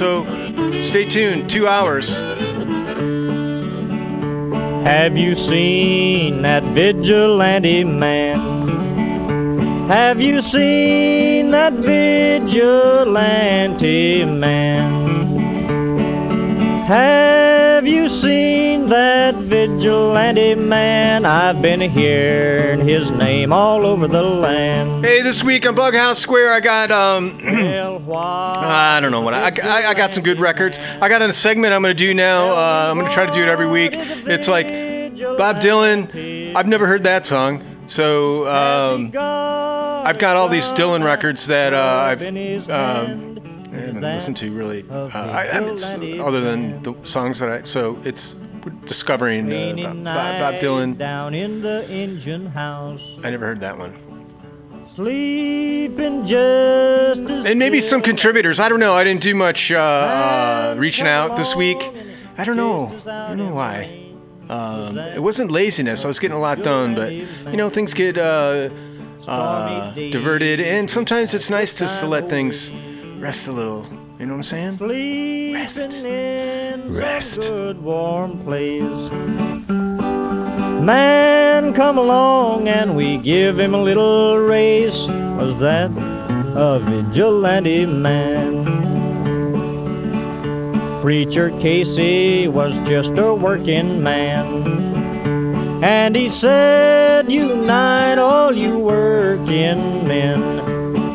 so stay tuned. Two hours. Have you seen that vigilante man? Have you seen that vigilante man? Have you seen vigilante man? I've been hearing his name all over the land. Hey, this week on Bughouse Square, I got um, I don't know what I, I, I got some good records. I got a segment I'm gonna do now. Uh, I'm gonna try to do it every week. It's like Bob Dylan. I've never heard that song, so um, I've got all these Dylan records that uh, I've um, I haven't listened to really. Uh, I, I, it's, other than the songs that I. So it's discovering uh, Bob, Bob, Dylan. down in the engine house, I never heard that one. sleeping just And maybe some contributors. I don't know. I didn't do much uh, uh, reaching out this week. I don't know. I don't know why. Um, it wasn't laziness. I was getting a lot done, but you know things get uh, uh, diverted, and sometimes it's nice just to let things rest a little. You know what I'm saying? Sleeping Rest. in Rest. good warm place. Man, come along and we give him a little race. Was that a vigilante man? Preacher Casey was just a working man. And he said, Unite all you working men.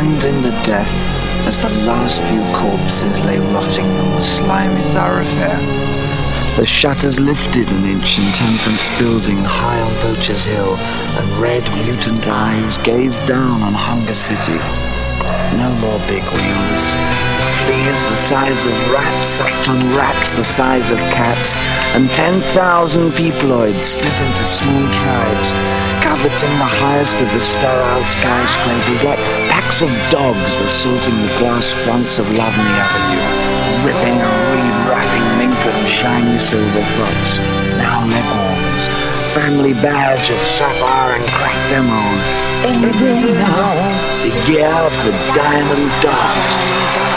And in the death, as the last few corpses lay rotting on the slimy thoroughfare, the shutters lifted an ancient temperance building high on Poacher's Hill, and red, mutant eyes gazed down on Hunger City. No more big wheels. Fleas the size of rats sucked on rats the size of cats, and 10,000 peoploids split into small tribes, coveting the highest of the sterile skyscrapers like packs of dogs assaulting the glass fronts of Love-Me Avenue, ripping and re-wrapping mink and shiny silver fox, now leghorns, family badge of sapphire and cracked emerald. Any day now, they gear up the diamond dogs.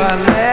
Mama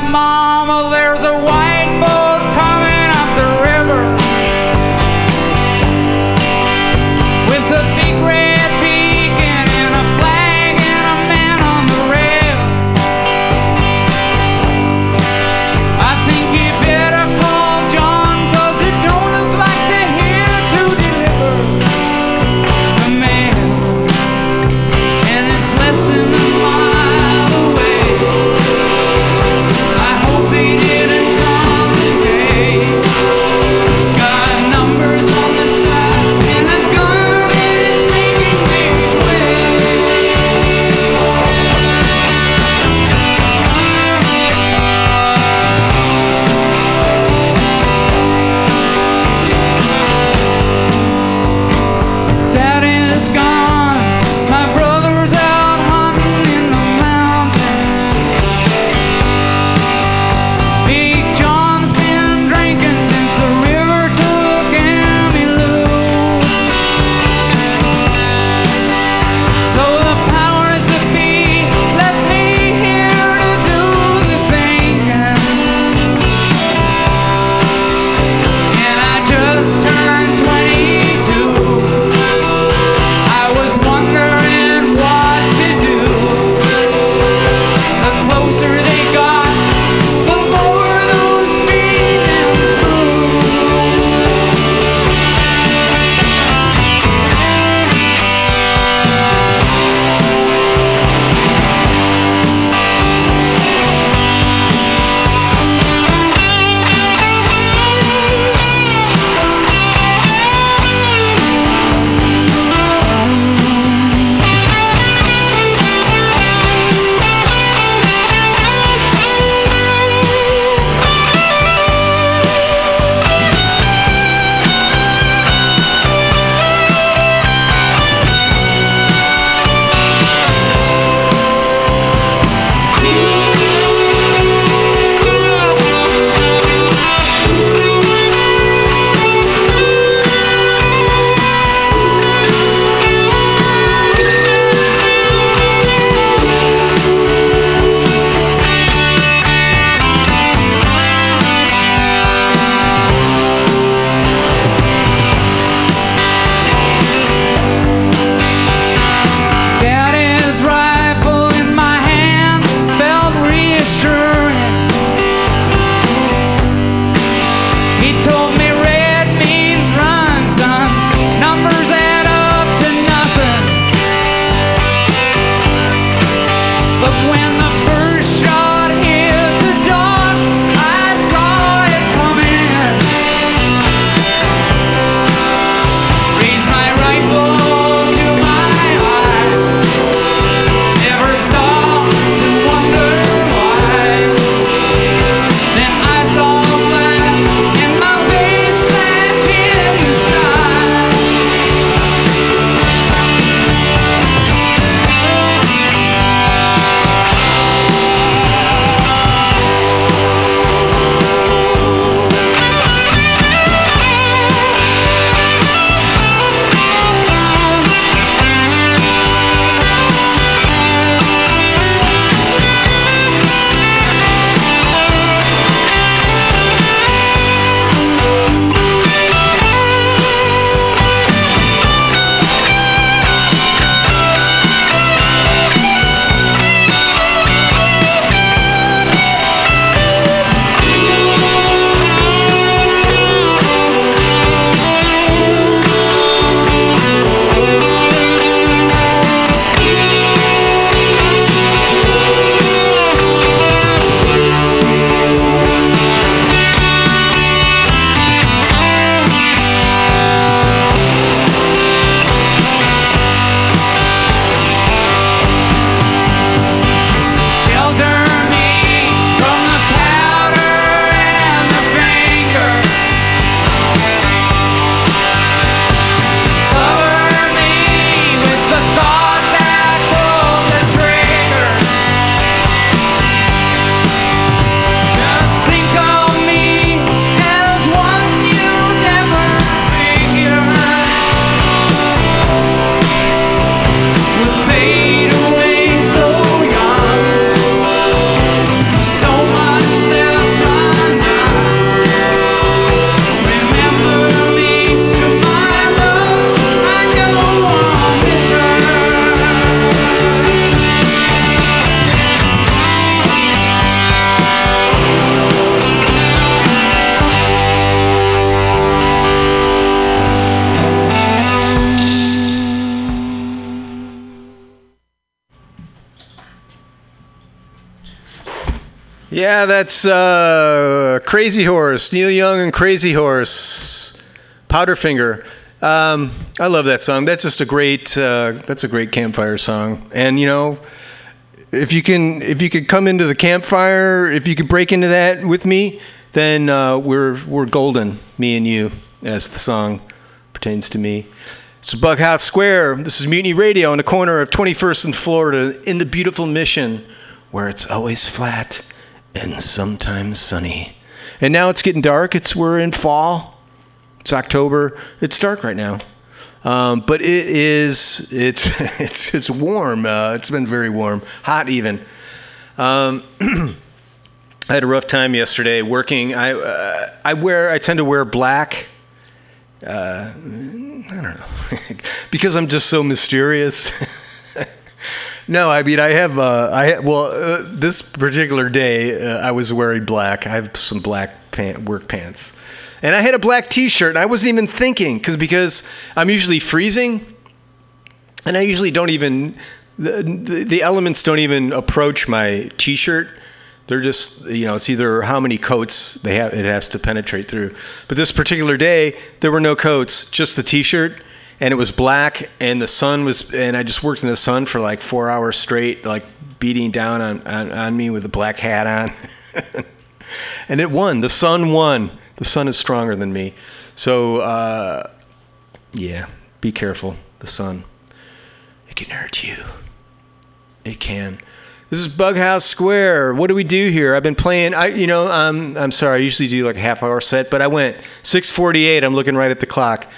mama, there's a white Yeah, that's uh, Crazy Horse, Neil Young and Crazy Horse, Powderfinger. Um, I love that song. That's just a great. Uh, that's a great campfire song. And you know, if you can, if you could come into the campfire, if you could break into that with me, then uh, we're we're golden, me and you, as the song pertains to me. It's Bughouse Square. This is Mutiny Radio in the corner of 21st and Florida in the beautiful Mission, where it's always flat and sometimes sunny. And now it's getting dark. It's we're in fall. It's October. It's dark right now. Um, but it is it's it's it's warm. Uh, it's been very warm, hot even. Um, I had a rough time yesterday working. I uh, I wear I tend to wear black. Uh, I don't know because I'm just so mysterious. no, I mean I have uh, I well uh, this particular day uh, I was wearing black. I have some black pant, work pants, and I had a black T-shirt. And I wasn't even thinking because because I'm usually freezing, and I usually don't even the, the the elements don't even approach my T-shirt. They're just you know it's either how many coats they have it has to penetrate through. But this particular day there were no coats, just the T-shirt, and it was black, and the sun was, and I just worked in the sun for like four hours straight, like beating down on on, on me with a black hat on, and it won. The sun won. The sun is stronger than me, so uh, yeah, be careful. The sun, it can hurt you. It can. This is Bughouse Square. What do we do here? I've been playing. I, you know, um, I'm sorry. I usually do like a half hour set, but I went 6:48. I'm looking right at the clock,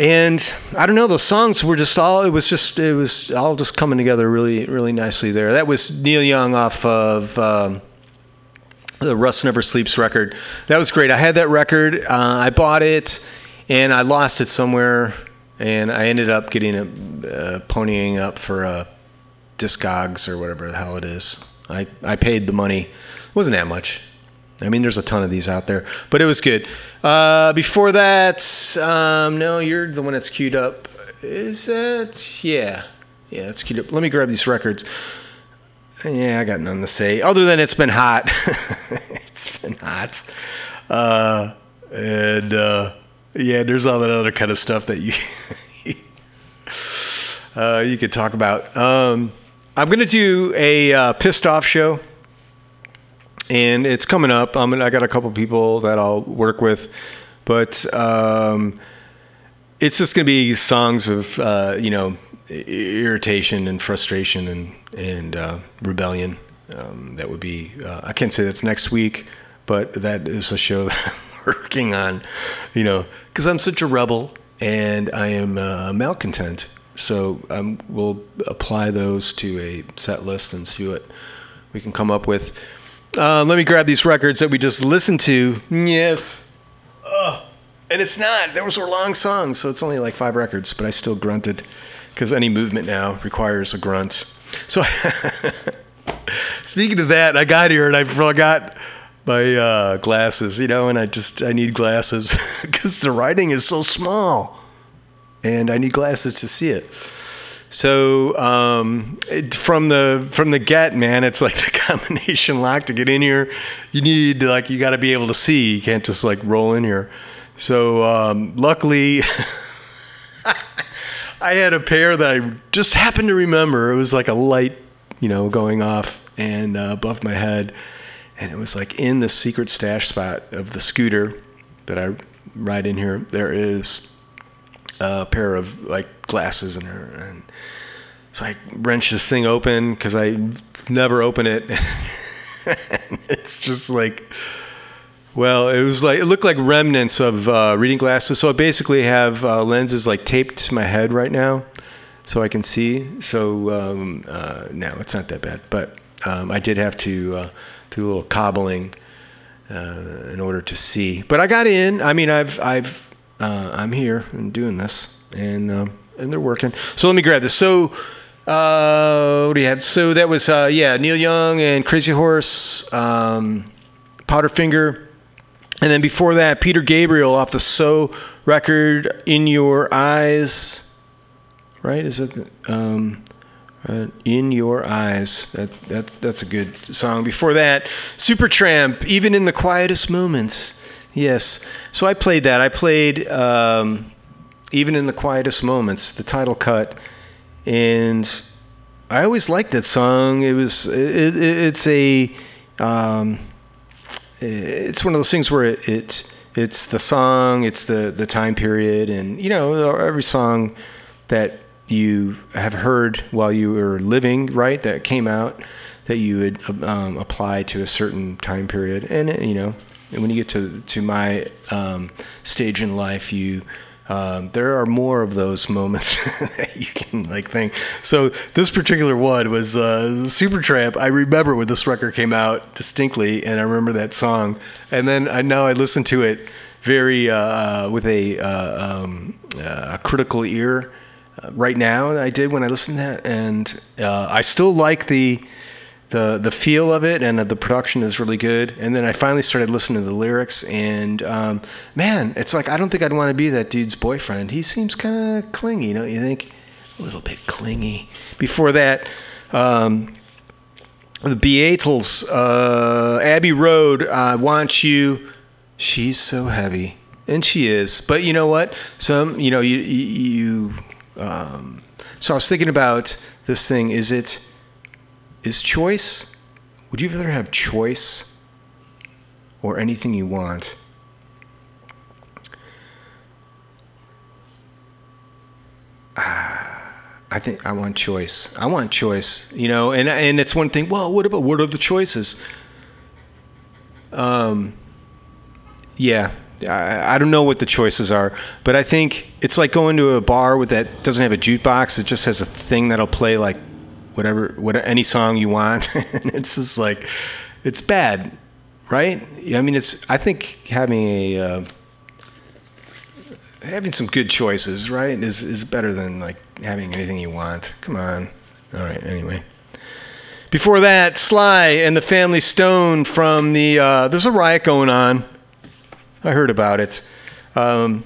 and I don't know. The songs were just all. It was just. It was all just coming together really, really nicely there. That was Neil Young off of. Um, the Rust Never Sleeps record. That was great. I had that record. Uh, I bought it, and I lost it somewhere, and I ended up getting it, uh, ponying up for uh, Discogs or whatever the hell it is. I, I paid the money. It wasn't that much. I mean, there's a ton of these out there, but it was good. Uh, before that, um, no, you're the one that's queued up. Is that? Yeah, yeah, it's queued up. Let me grab these records. yeah, I got nothing to say other than it's been hot. it's been hot, uh, and uh, yeah, there's all that other kind of stuff that you uh, you could talk about. Um, I'm gonna do a uh, pissed off show, and it's coming up. I'm I got a couple people that I'll work with, but um, it's just gonna be songs of uh, you know irritation and frustration and and uh, rebellion. Um, that would be. Uh, I can't say that's next week, but that is a show that I'm working on. You know, because I'm such a rebel and I am uh, malcontent. So um, we'll apply those to a set list and see what we can come up with. Uh, let me grab these records that we just listened to. Yes. Ugh. And it's not. Those were long songs, so it's only like five records, but I still grunted because any movement now requires a grunt. So, speaking of that, I got here and I forgot my uh, glasses, you know, and I just I need glasses because the writing is so small, and I need glasses to see it. So um, it, from the from the get, man, it's like the combination lock to get in here. You need like you got to be able to see. You can't just like roll in here. So um, luckily, I had a pair that I just happened to remember. It was like a light, you know, going off and uh, above my head, and it was like in the secret stash spot of the scooter that I ride in here. There is a pair of like glasses in her, and so I wrench this thing open because I never open it. it's just like, well, it was like it looked like remnants of uh, reading glasses. So I basically have uh, lenses like taped to my head right now, so I can see. So um, uh, it's not that bad, but um, I did have to uh, do a little cobbling uh, in order to see. But I got in. I mean, I've I've uh, I'm here and doing this, and um, and they're working. So let me grab this. So. Uh, what do you have? So that was uh, yeah, Neil Young and Crazy Horse, um, Powderfinger, and then before that, Peter Gabriel off the So record, "In Your Eyes." Right? Is it um, uh, "In Your Eyes"? That that that's a good song. Before that, Supertramp, "Even in the Quietest Moments." Yes. So I played that. I played um, "Even in the Quietest Moments," the title cut and I always liked that song. It was it, it, it's a um, it's one of those things where it, it it's the song, it's the the time period, and you know every song that you have heard while you were living, right? That came out that you would um, apply to a certain time period, and you know and when you get to to my um, stage in life, you um, there are more of those moments that you can like think. So this particular one was uh, Supertramp. I remember when this record came out distinctly, and I remember that song. And then I now I listen to it very uh, with a uh, um, uh, a critical ear uh, right now. I did when I listened to that, and uh, I still like the the the feel of it and the production is really good. And then I finally started listening to the lyrics, and um, man, it's like I don't think I'd want to be that dude's boyfriend. He seems kind of clingy, don't you think? A little bit clingy. Before that, um, the Beatles, uh, Abbey Road, I want you. She's so heavy, and she is. But you know what? Some, you know, you you. Um, so I was thinking about this thing. Is it? Is choice would you rather have choice or anything you want ah, I think I want choice. I want choice, you know, and and it's one thing. Well, what about what are the choices? Um, yeah, I, I don't know what the choices are, but I think it's like going to a bar with that doesn't have a jukebox. It just has a thing that'll play like whatever, what any song you want. and it's just like, it's bad, right? I mean, it's. I think having a uh, having some good choices, right, is is better than like having anything you want. Come on. All right. Anyway. Before that, Sly and the Family Stone from the. Uh, there's a riot going on. I heard about it. Um,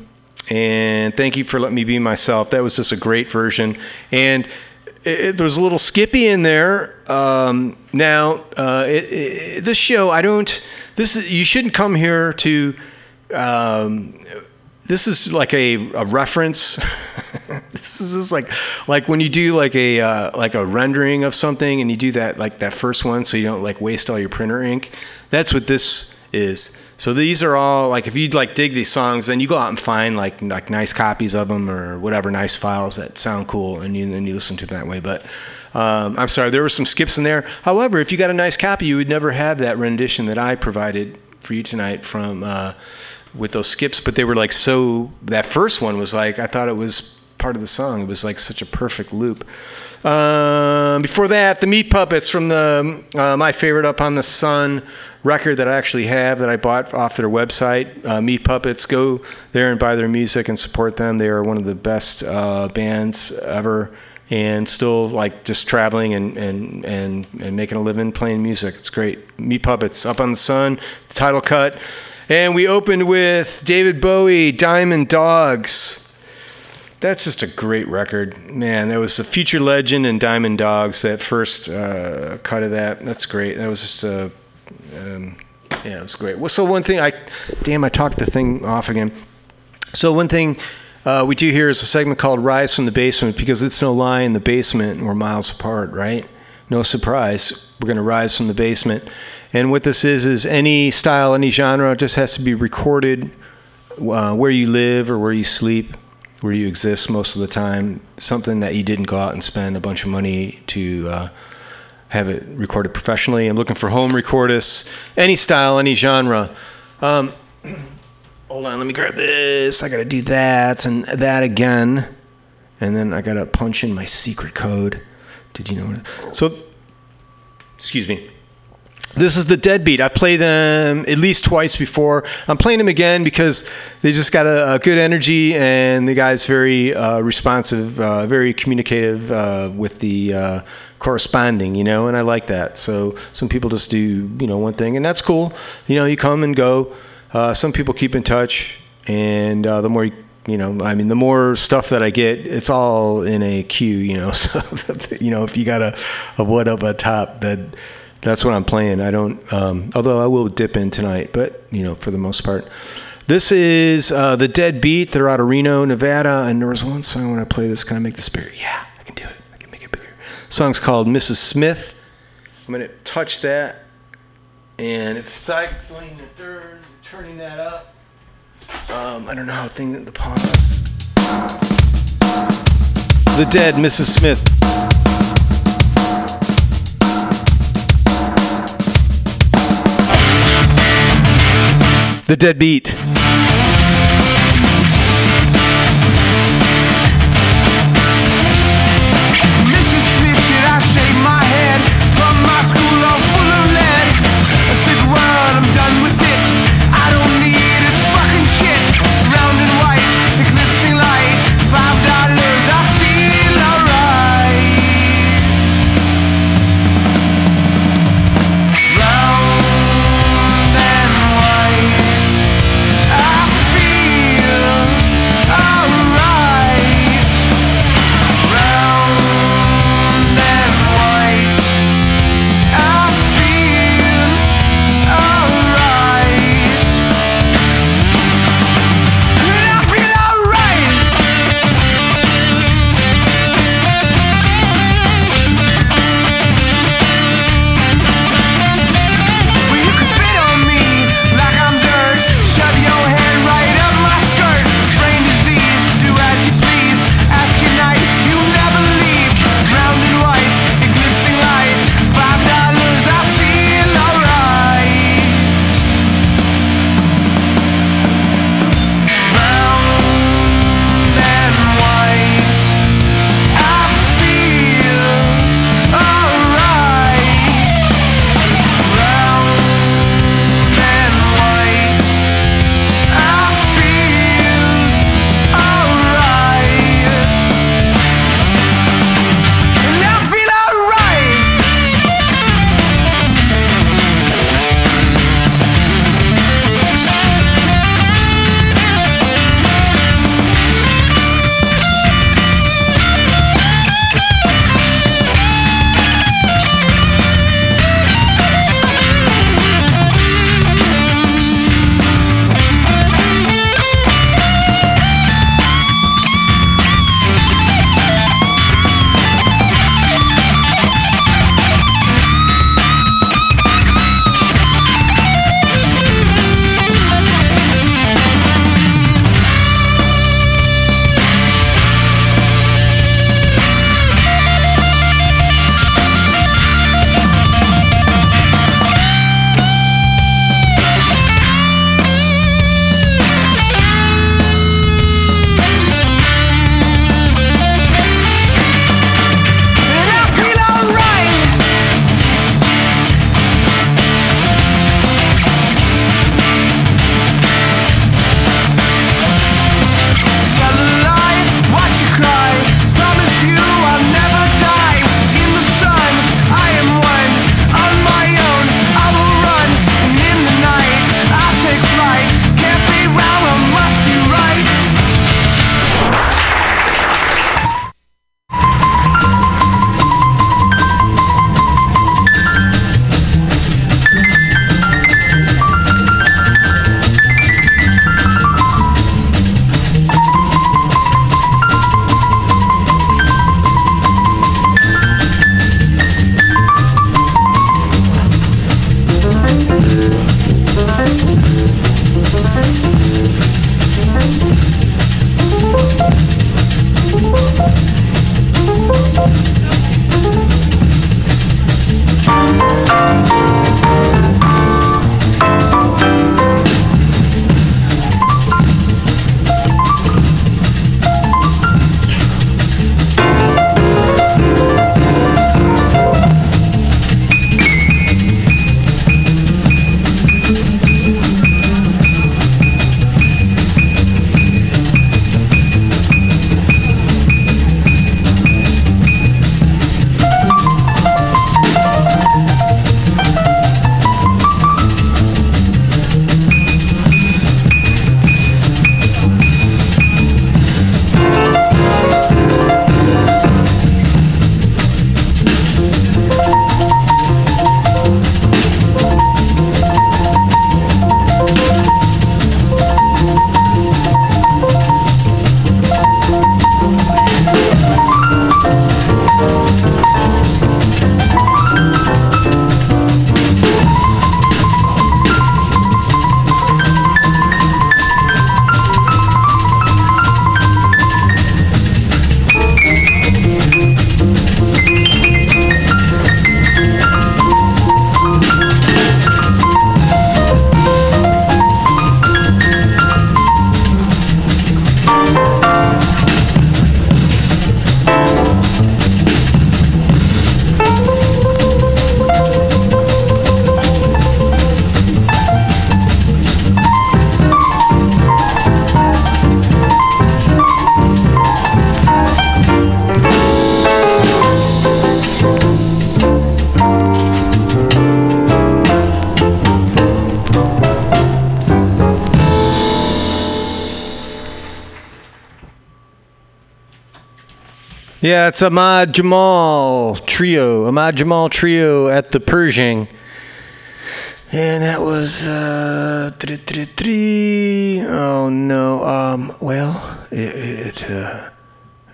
and thank you for letting me be myself. That was just a great version. And it, there's a little Skippy in there. Um, now, uh, it, it, this show, I don't. This is you shouldn't come here to. Um, this is like a, a reference. this is just like like when you do like a uh, like a rendering of something and you do that like that first one so you don't like waste all your printer ink. That's what this is. So these are all like if you like dig these songs, then you go out and find like like nice copies of them or whatever nice files that sound cool, and you and you listen to them that way. But um, I'm sorry, there were some skips in there. However, if you got a nice copy, you would never have that rendition that I provided for you tonight from uh, with those skips. But they were like so. That first one was like I thought it was part of the song. It was like such a perfect loop. Um, before that, the Meat Puppets from the uh, my favorite Up on the Sun record that I actually have that I bought off their website. Uh, Meat Puppets, go there and buy their music and support them. They are one of the best uh, bands ever, and still like just traveling and, and and and making a living playing music. It's great. Meat Puppets, Up on the Sun, title cut, and we opened with David Bowie, Diamond Dogs. That's just a great record, man. That was a Future Legend and Diamond Dogs. That first uh, cut of that, that's great. That was just a, um, yeah, it was great. Well, so one thing, I, damn, I talked the thing off again. So one thing uh, we do here is a segment called "Rise from the Basement" because it's no lie in the basement and we're miles apart, right? No surprise, we're going to rise from the basement. And what this is is any style, any genre, just has to be recorded uh, where you live or where you sleep, where you exist most of the time. Something that you didn't go out and spend a bunch of money to uh, have it recorded professionally. I'm looking for home recordists, any style, any genre. Um, hold on, let me grab this. I gotta do that and that again, and then I gotta punch in my secret code. Did you know? What so, excuse me. This is the Deadbeat. I've played them at least twice before. I'm playing them again because they just got a, a good energy, and the guy's very uh, responsive, uh, very communicative uh, with the uh, corresponding, you know, and I like that. So some people just do, you know, one thing, and that's cool. You know, you come and go. Uh, some people keep in touch, and uh, the more you you know, I mean, the more stuff that I get, it's all in a queue, you know. So, you know, if you got a, a what up a top, that that's what I'm playing. I don't, um, although I will dip in tonight, but you know, for the most part. This is uh, the Dead Beat. They're out of Reno, Nevada, and there was one song when I play this. Can I make the spirit? Yeah, I can do it. I can make it bigger. Song's called Mrs. Smith. I'm gonna touch that, and it's cycling the thirds, turning that up. Um, I don't know how thing that the pause. The Dead, Mrs. Smith. The Dead Beat. Yeah, it's Ahmad Jamal Trio. Ahmad Jamal Trio at the Pershing. And that was uh three, three, three. Oh no. Um well, it, it uh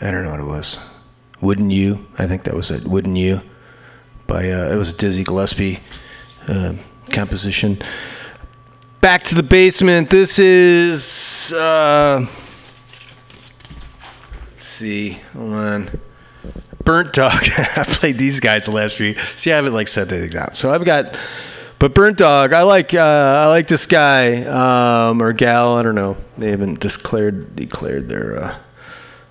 I don't know what it was. Woody'n You? I think that was it. Woody'n You? By uh it was a Dizzy Gillespie uh, composition. Back to the basement. This is uh let's see. Hold on. Burnt Dog. I played these guys the last few. See, I haven't like said anything out. So I've got, but Burnt Dog. I like. Uh, I like this guy um, or gal. I don't know. They haven't declared declared their uh,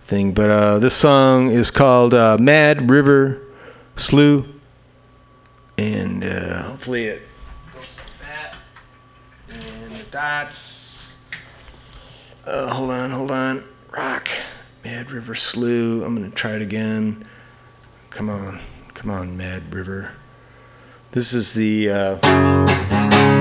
thing. But uh, this song is called uh, "Mad River Slough," and uh, hopefully it. And the dots. Uh, hold on, hold on. Rock. Mad River Slough. I'm gonna try it again. Come on, come on, Mad River. This is the. Uh,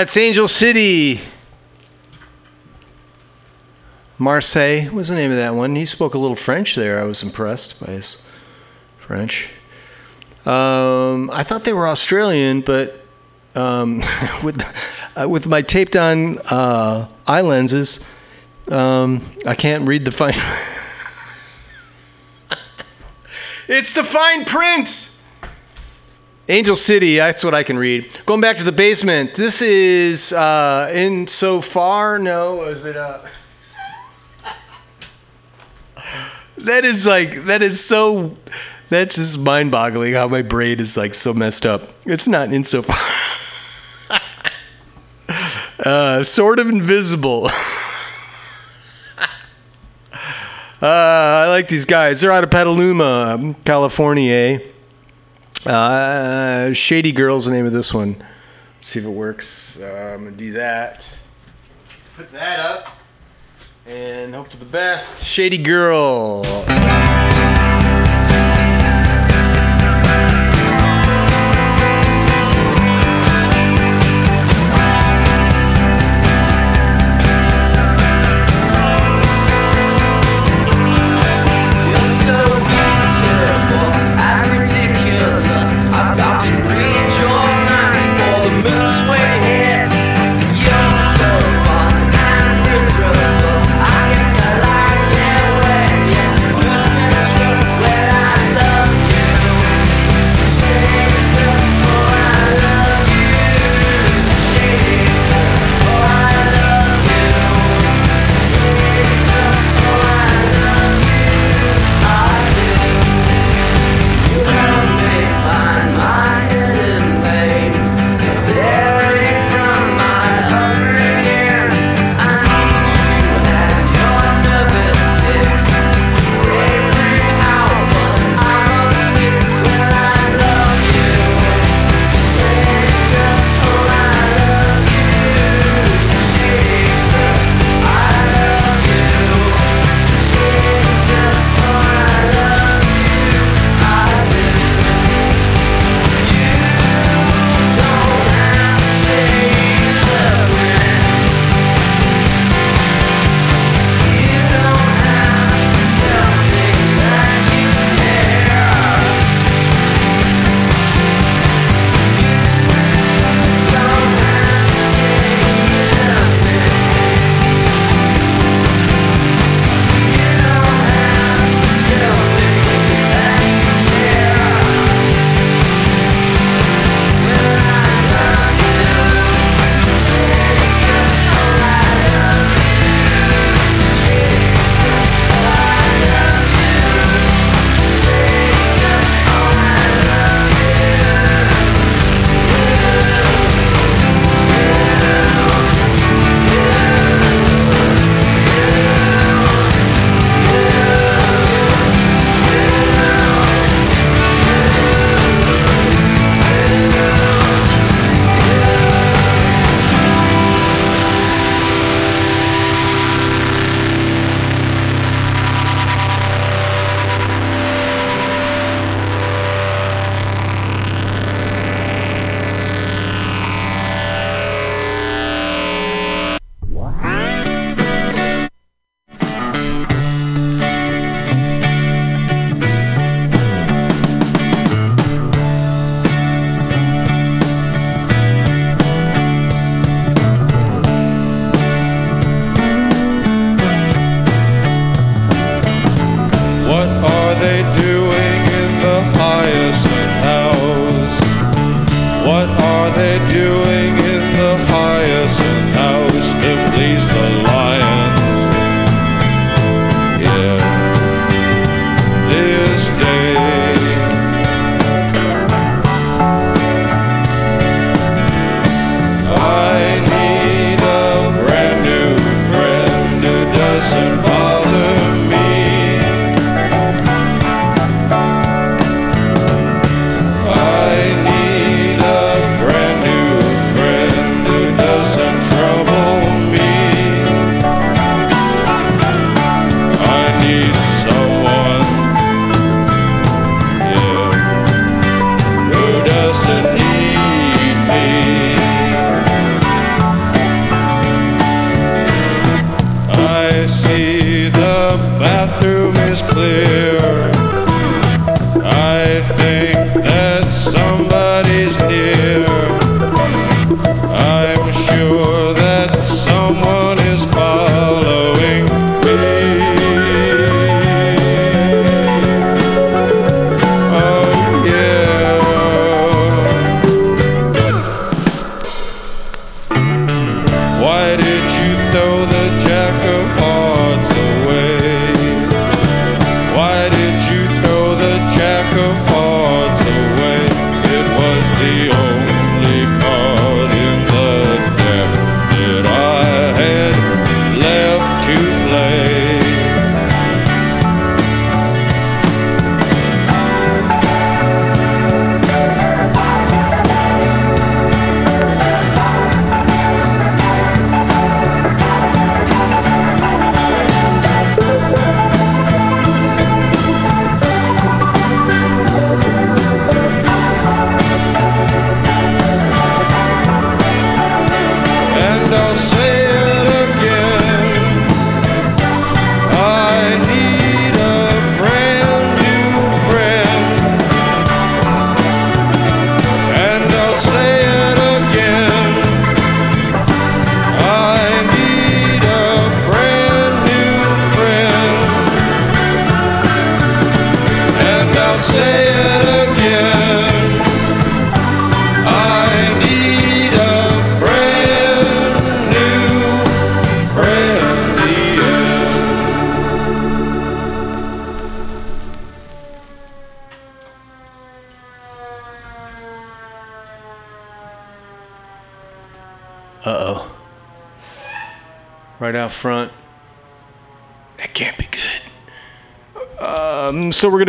it's Angel City. Marseille was the name of that one. He spoke a little French there. I was impressed by his French. Um, I thought they were Australian, but um, with uh, with my taped on uh, eye lenses, um, I can't read the fine. it's the fine print. Angel City, that's what I can read. Going back to the basement, this is uh, in so far. No, is it? Uh, that is like that is so. That's just mind-boggling how my brain is like so messed up. It's not in so far. uh, sort of invisible. uh, I like these guys. They're out of Petaluma, California. Uh, Shady Girl's the name of this one. Let's see if it works. Uh, I'm gonna do that. Put that up, and hope for the best. Shady Girl.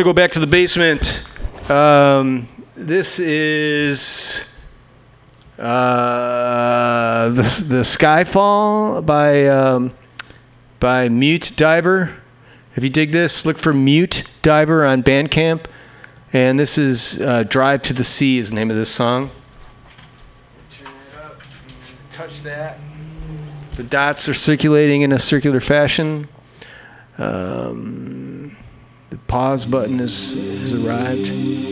Gonna go back to the basement. Um, this is uh, the the Skyfall by um, by Mute Diver. If you dig this, look for Mute Diver on Bandcamp. And this is uh, Drive to the Sea is the name of this song. Turn it up. Touch that. The dots are circulating in a circular fashion. The pause button is, has arrived.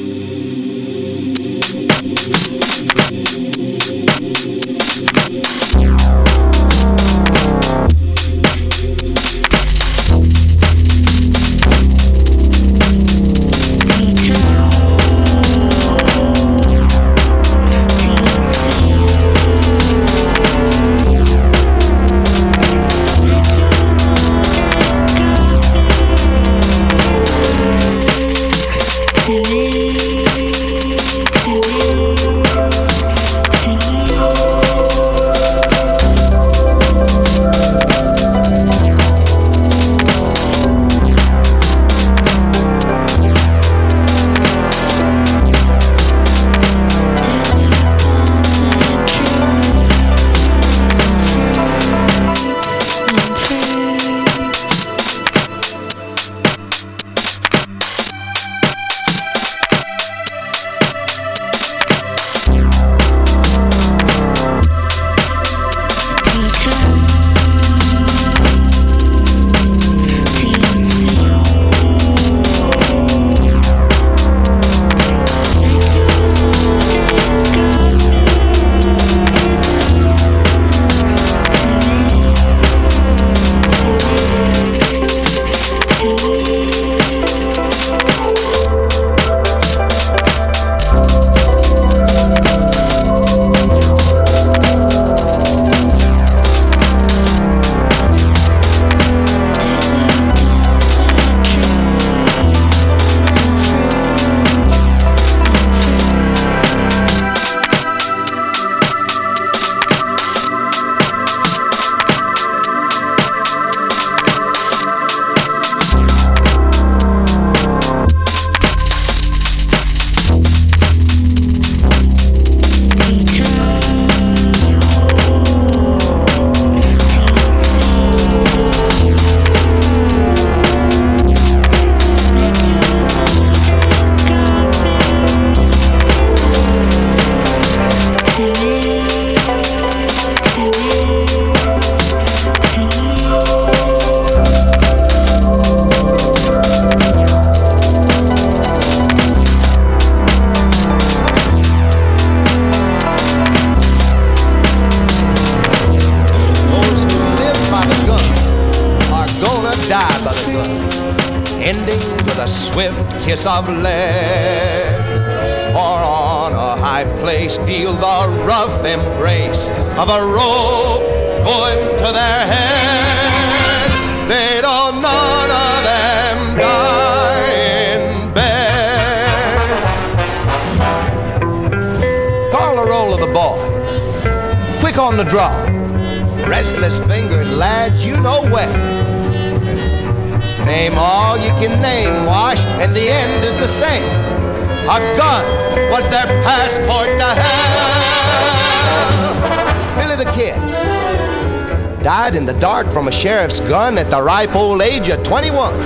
At the ripe old age of 21.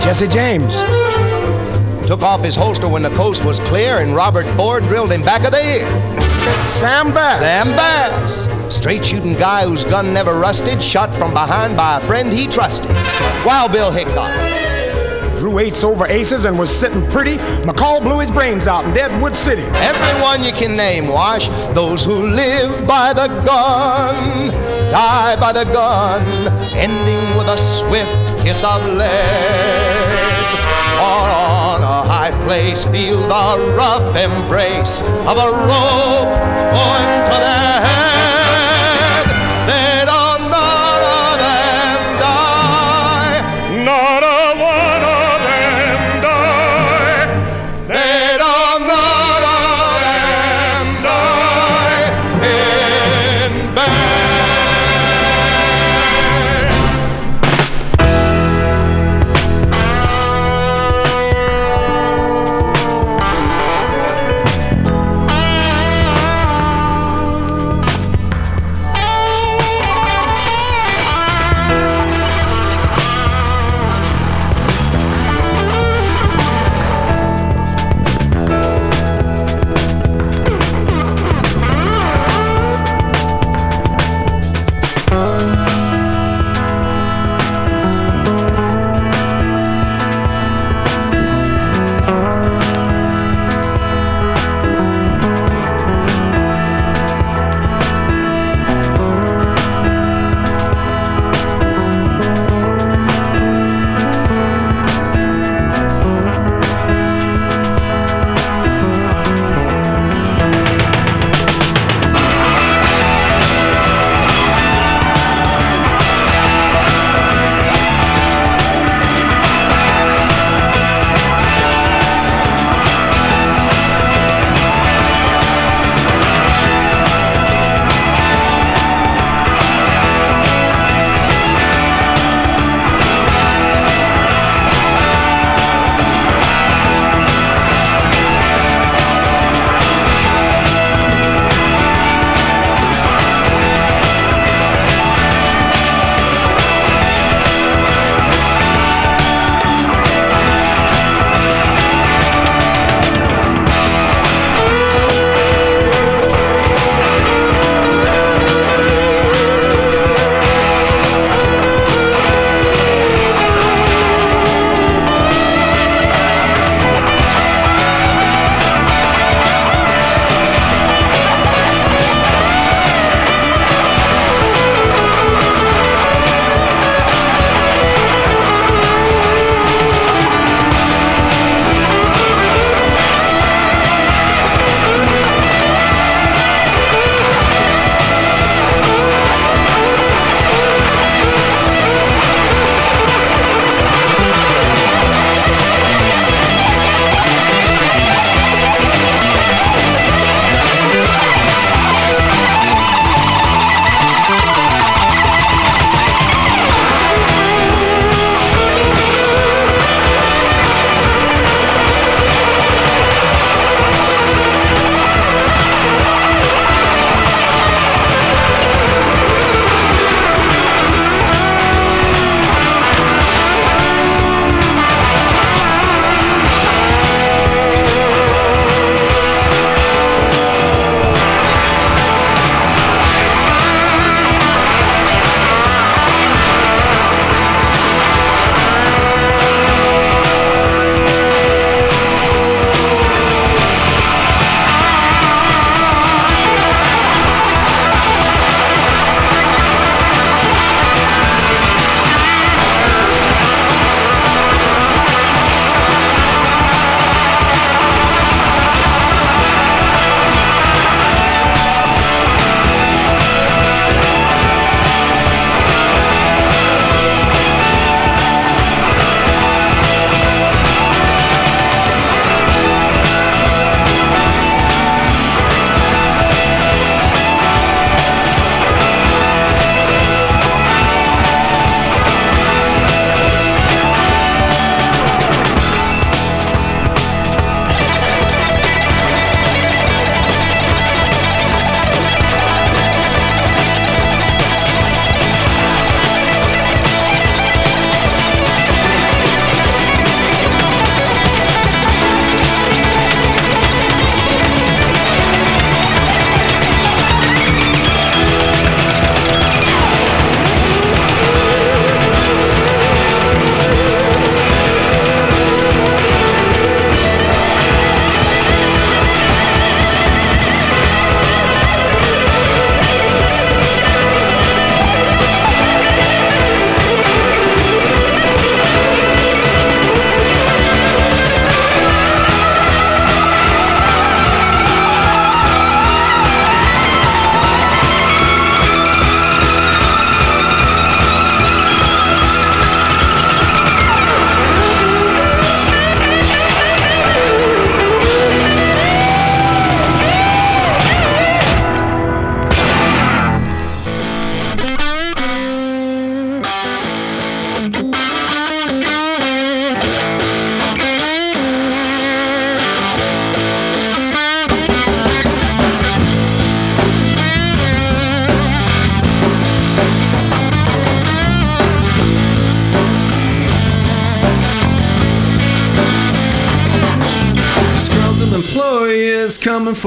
Jesse James took off his holster when the coast was clear and Robert Ford drilled him back of the ear. Sam Bass. Sam Bass. Straight shooting guy whose gun never rusted, shot from behind by a friend he trusted. Wild Bill Hickok. Drew eights over aces and was sitting pretty. McCall blew his brains out in Deadwood City. Everyone you can name, Wash. Those who live by the gun, die by the gun, ending with a swift kiss of lead. Or on a high place, feel the rough embrace of a rope going to their head.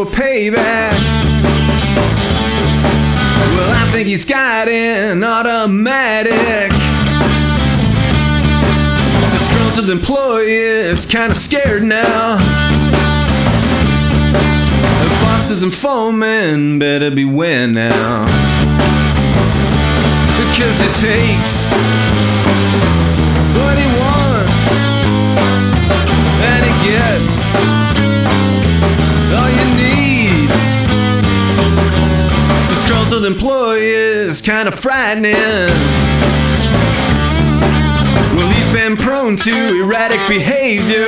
For payback. Well, I think he's got an automatic. Disgruntled employee is kinda scared now. The bosses and foremen better beware now. Because it takes Disgruntled employee is kinda frightening. Well, he's been prone to erratic behavior.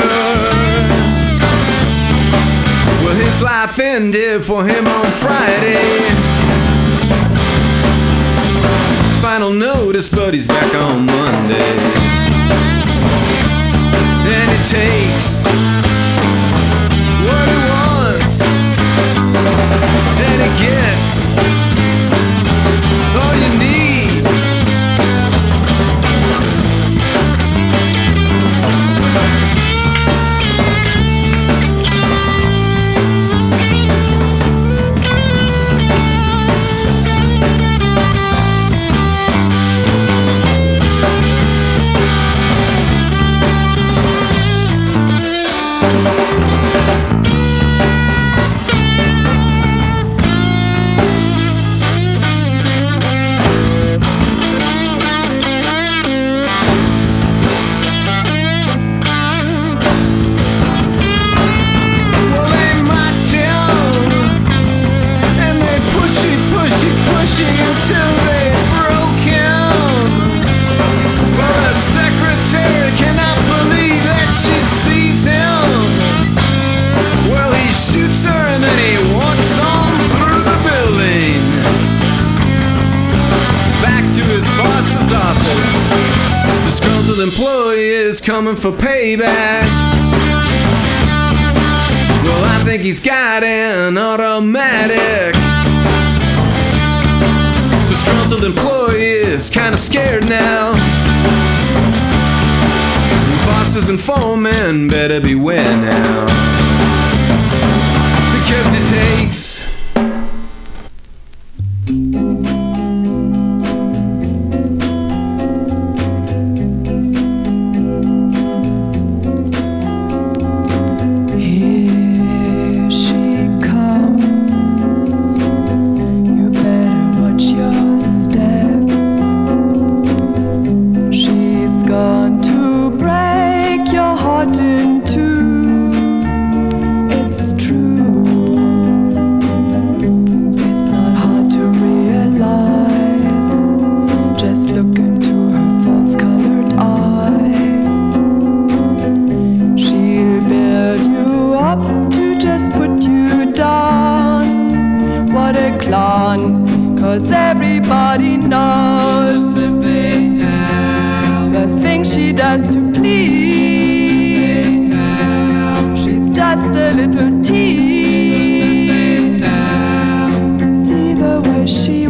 Well, his life ended for him on Friday. Final notice, but he's back on Monday. And it takes what he wants, and it gets coming for payback. Well, I think he's got an automatic. Disgruntled employee is kinda scared now. Bosses and foremen better beware now. Everybody knows the things she does to please. She's just a little tease. See the way she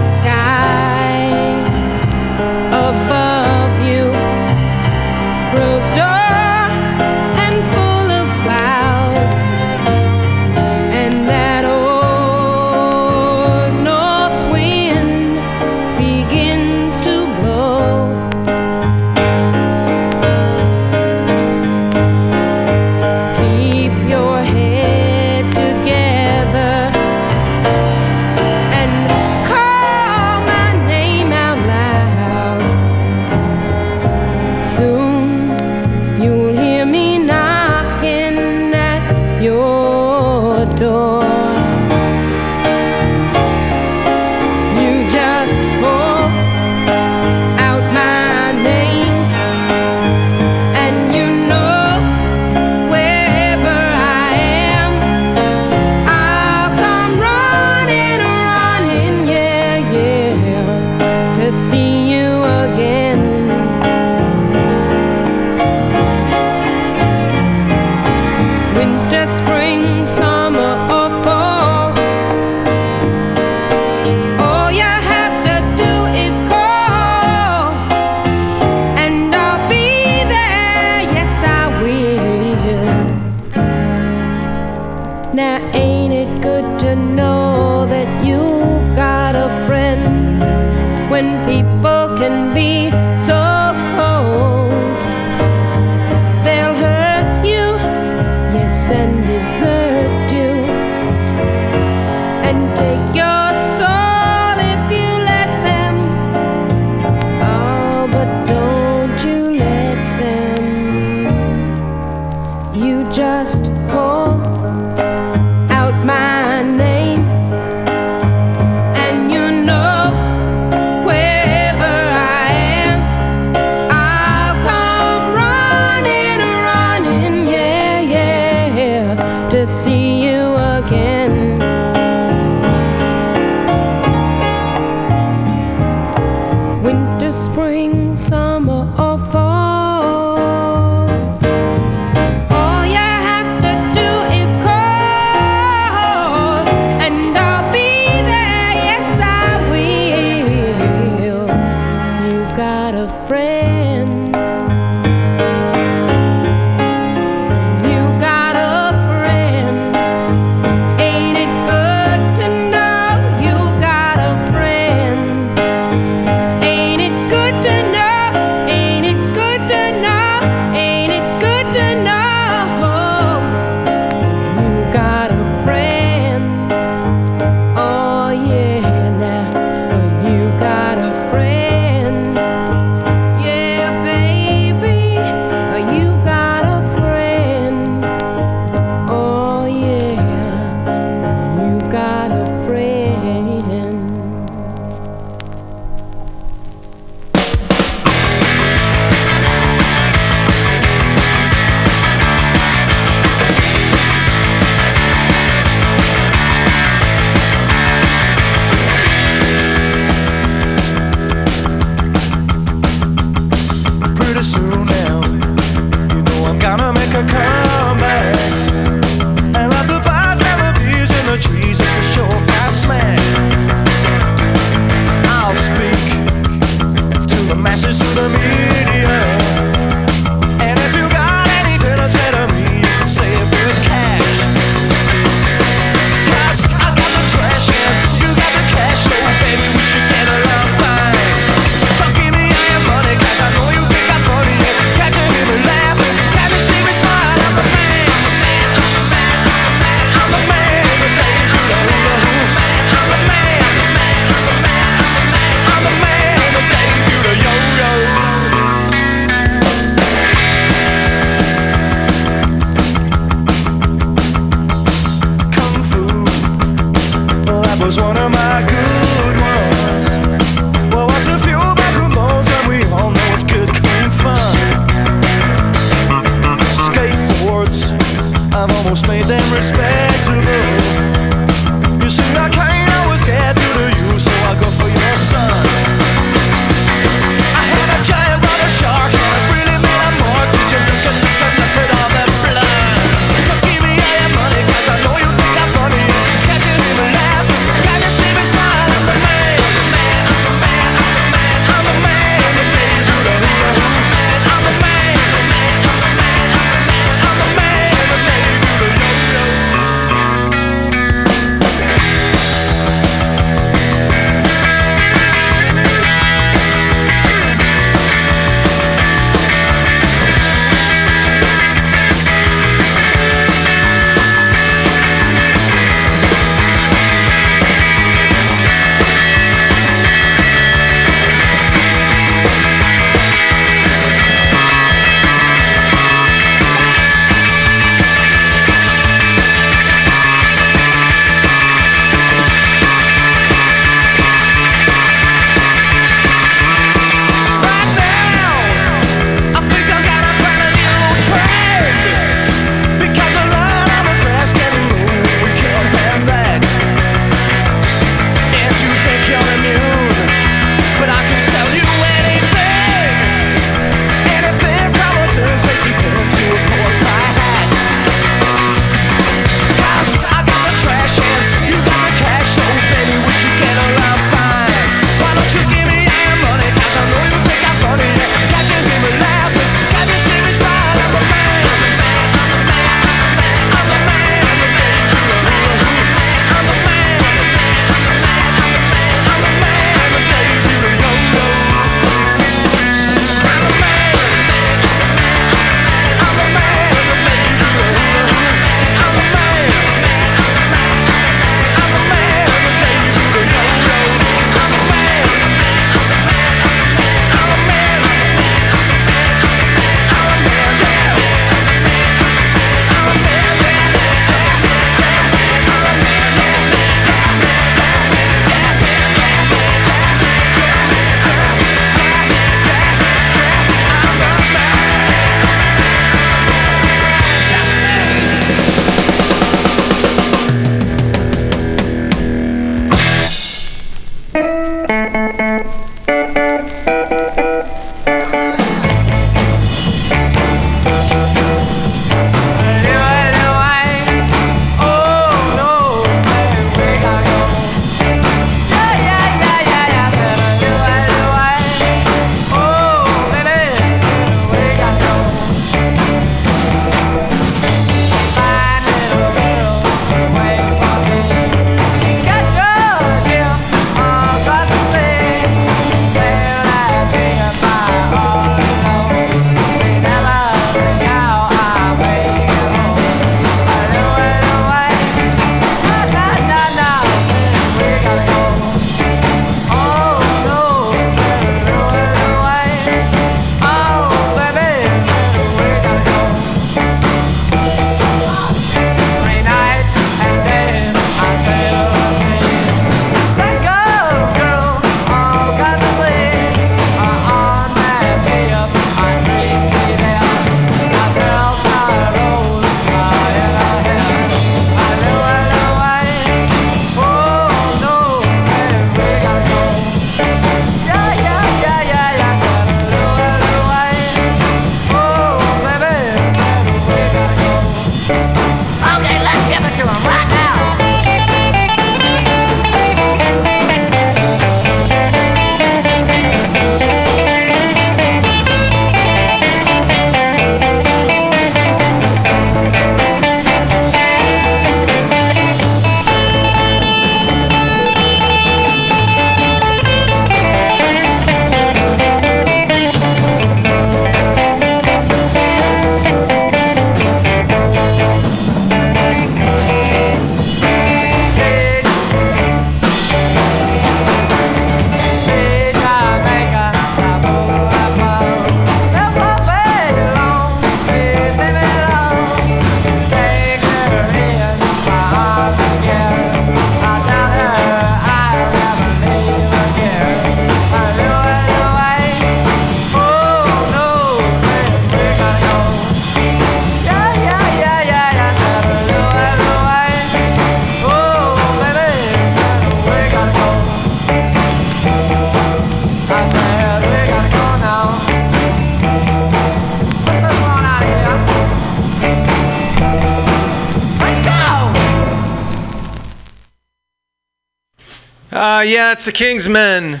yeah, it's the Kingsmen.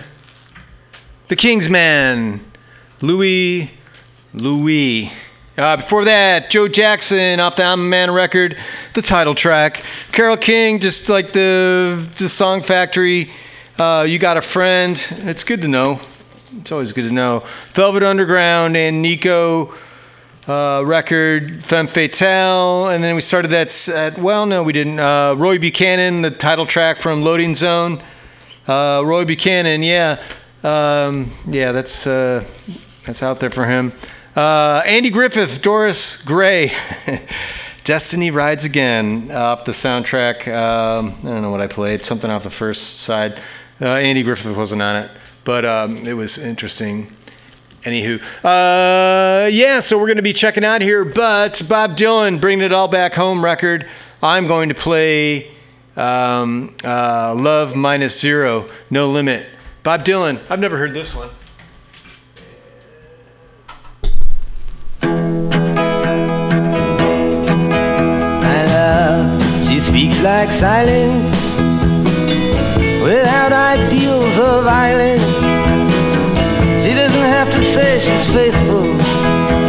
The King's Kingsmen. Louie. Louie. Uh, before that, Joe Jackson off the I'm a Man record, the title track. Carole King, just like the the Song Factory. Uh, you got a friend. It's good to know. It's always good to know. Velvet Underground and Nico uh, record, Femme Fatale, and then we started that. At, well, no, we didn't. Uh, Roy Buchanan, the title track from Loading Zone. Uh, Roy Buchanan, yeah, um, yeah, that's uh, that's out there for him. Uh, Andy Griffith, Doris Gray, Destry Rides Again off the soundtrack. Um, I don't know what I played, something off the first side. Uh, Andy Griffith wasn't on it, but um, it was interesting. Anywho, uh, yeah, so we're going to be checking out here, but Bob Dylan, bringing it all back home record. I'm going to play um, uh, Love Minus Zero, No Limit. Bob Dylan, I've never heard this one. My love, she speaks like silence without ideals of violence. She doesn't have to say she's faithful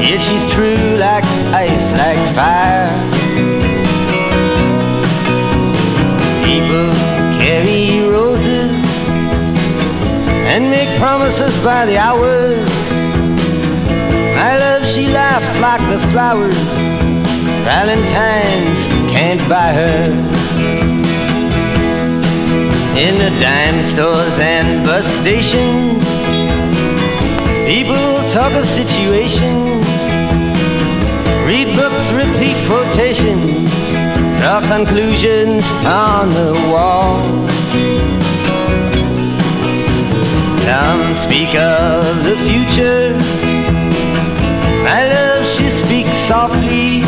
if she's true like ice, like fire. Make promises by the hours. My love, she laughs like the flowers. Valentine's can't buy her. In the dime stores and bus stations, people talk of situations, read books, repeat quotations, draw conclusions on the wall. Some speak of the future. My love, she speaks softly.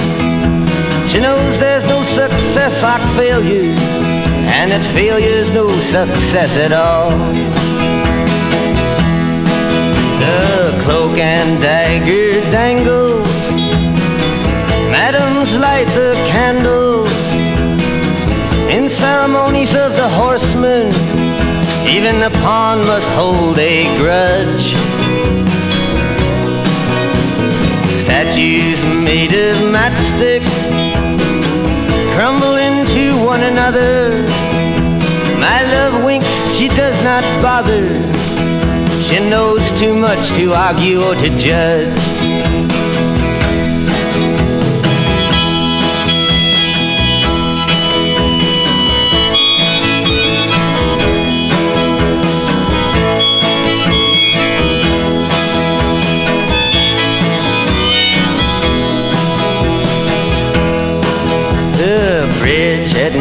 She knows there's no success like failure, and that failure's no success at all. The cloak and dagger dangles, madams light the candles. In ceremonies of the horsemen, even the pawn must hold a grudge. Statues made of matchsticks crumble into one another. My love winks, she does not bother. She knows too much to argue or to judge.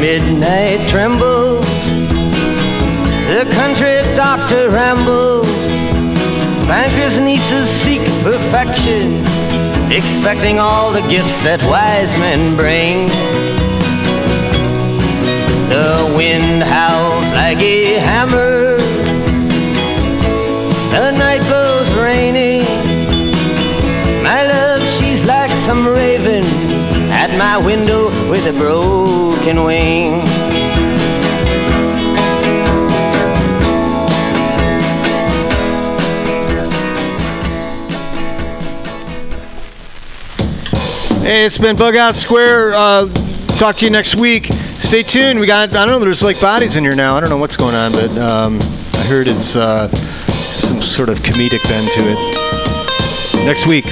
Midnight trembles. The country doctor rambles. Bankers' nieces seek perfection, expecting all the gifts that wise men bring. The wind howls like a hammer. The night blows rainy. My love, she's like some raven at my window with a broken wing. Hey, it's been Bughouse Square. Uh, talk to you next week. Stay tuned. We got, I don't know, there's like bodies in here now. I don't know what's going on, but um, I heard it's uh, some sort of comedic bend to it. Next week.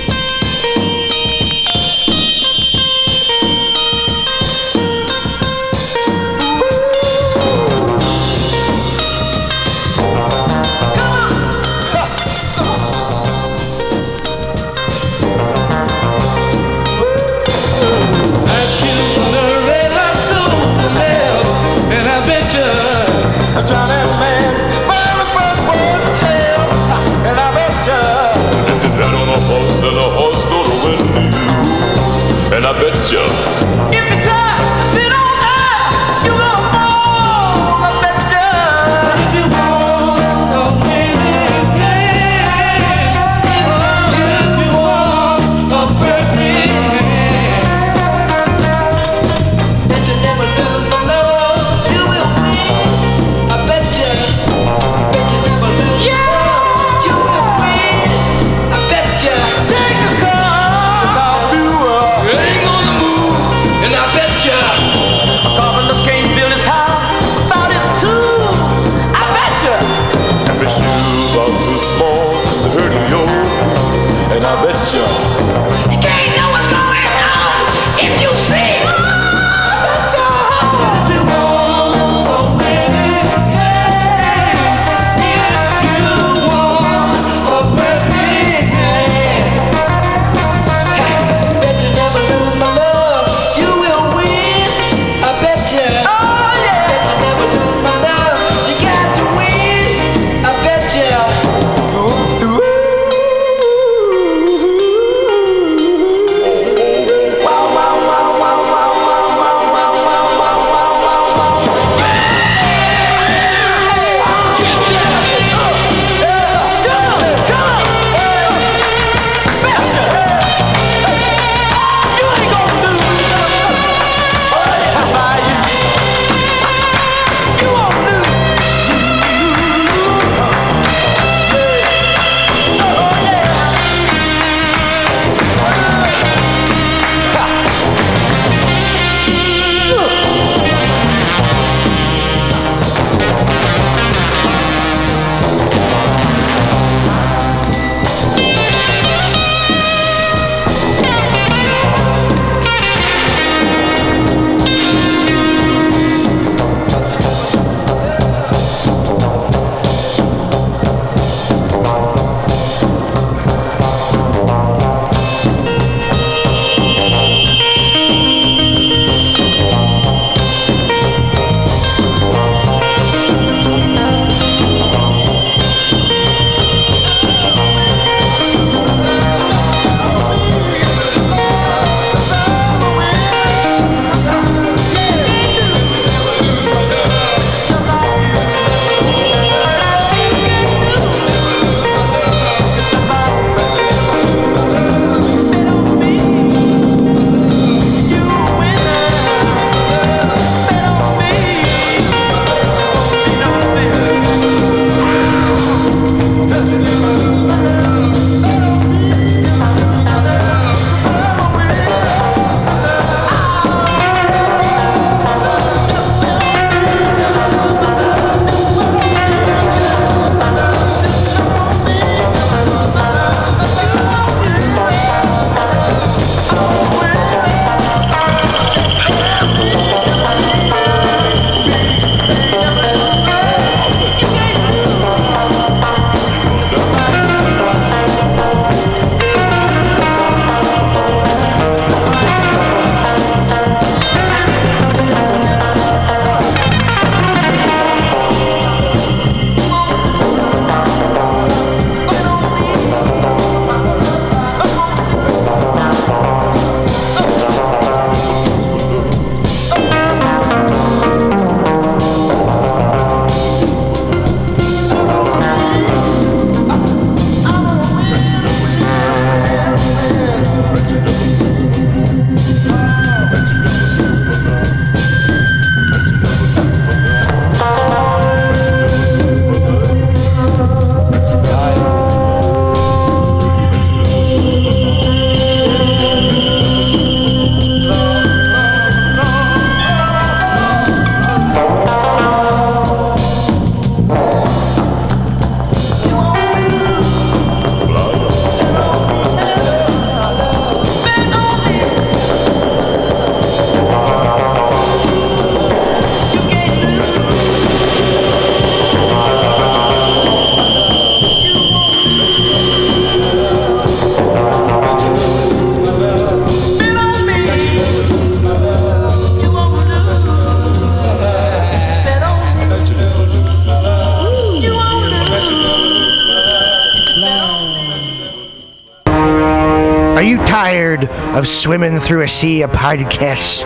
Of swimming through a sea of podcasts?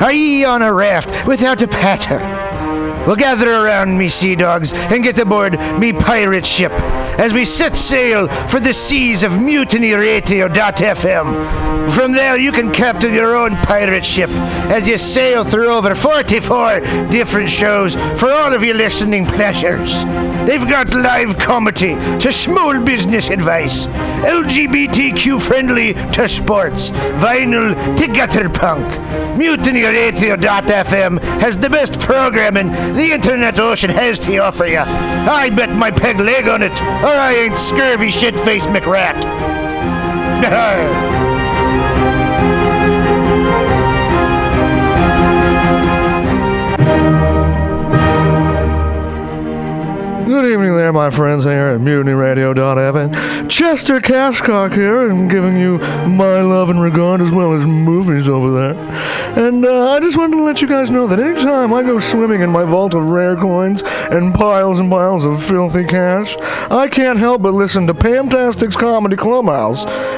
Are ye on a raft without a paddle? Well, gather around me, sea dogs, and get aboard me pirate ship as we set sail for the seas of mutinyradio.fm. From there, you can captain your own pirate ship as you sail through over 44 different shows for all of your listening pleasures. They've got live comedy to small business advice, LGBTQ friendly to sports, vinyl to gutter punk. MutinyRadio.fm has the best programming the internet ocean has to offer you. I bet my peg leg on it, or I ain't scurvy shit faced McRat. Good evening there, my friends here at MutinyRadio.fm. Chester Cashcock here, and giving you my love and regard as well as movies over there. And uh, I just wanted to let you guys know that anytime I go swimming in my vault of rare coins and piles and piles of filthy cash, I can't help but listen to Pamtastic's Comedy Clubhouse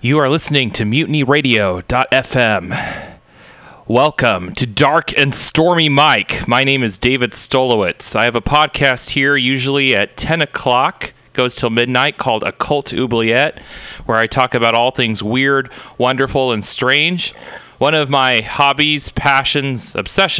You are listening to MutinyRadio.fm. Welcome to Dark and Stormy Mike. My name is David Stolowitz. I have a podcast here usually at 10 o'clock, goes till midnight, called Occult Oubliette, where I talk about all things weird, wonderful, and strange. One of my hobbies, passions, obsessions